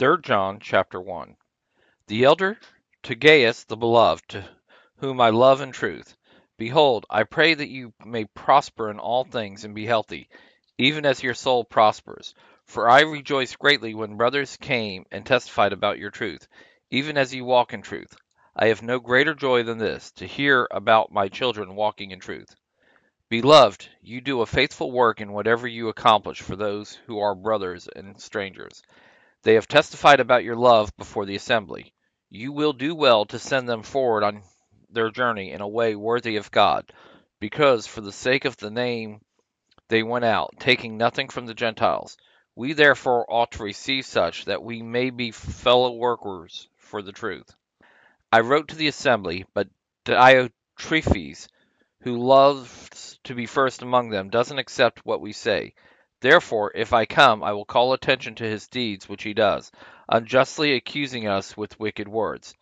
3 John chapter 1 The elder to Gaius the beloved, whom I love in truth. Behold, I pray that you may prosper in all things and be healthy, even as your soul prospers. For I rejoiced greatly when brothers came and testified about your truth, even as you walk in truth. I have no greater joy than this, to hear about my children walking in truth. Beloved, you do a faithful work in whatever you accomplish for those who are brothers and strangers. They have testified about your love before the assembly. You will do well to send them forward on their journey in a way worthy of God, because for the sake of the name they went out, taking nothing from the Gentiles. We therefore ought to receive such that we may be fellow workers for the truth. I wrote to the assembly, but Diotrephes, who loves to be first among them, doesn't accept what we say. Therefore, if I come, I will call attention to his deeds which he does, unjustly accusing us with wicked words.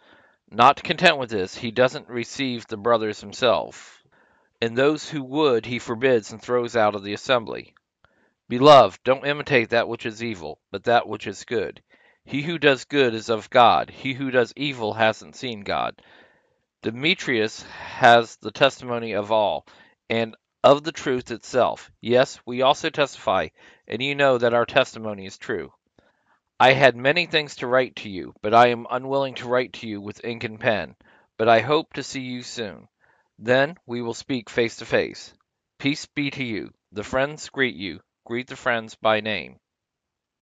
Not content with this, he doesn't receive the brothers himself, and those who would he forbids and throws out of the assembly. Beloved, don't imitate that which is evil, but that which is good. He who does good is of God. He who does evil hasn't seen God. Demetrius has the testimony of all, and of the truth itself. Yes, we also testify, and you know that our testimony is true. I had many things to write to you, but I am unwilling to write to you with ink and pen. But I hope to see you soon. Then we will speak face to face. Peace be to you. The friends greet you. Greet the friends by name.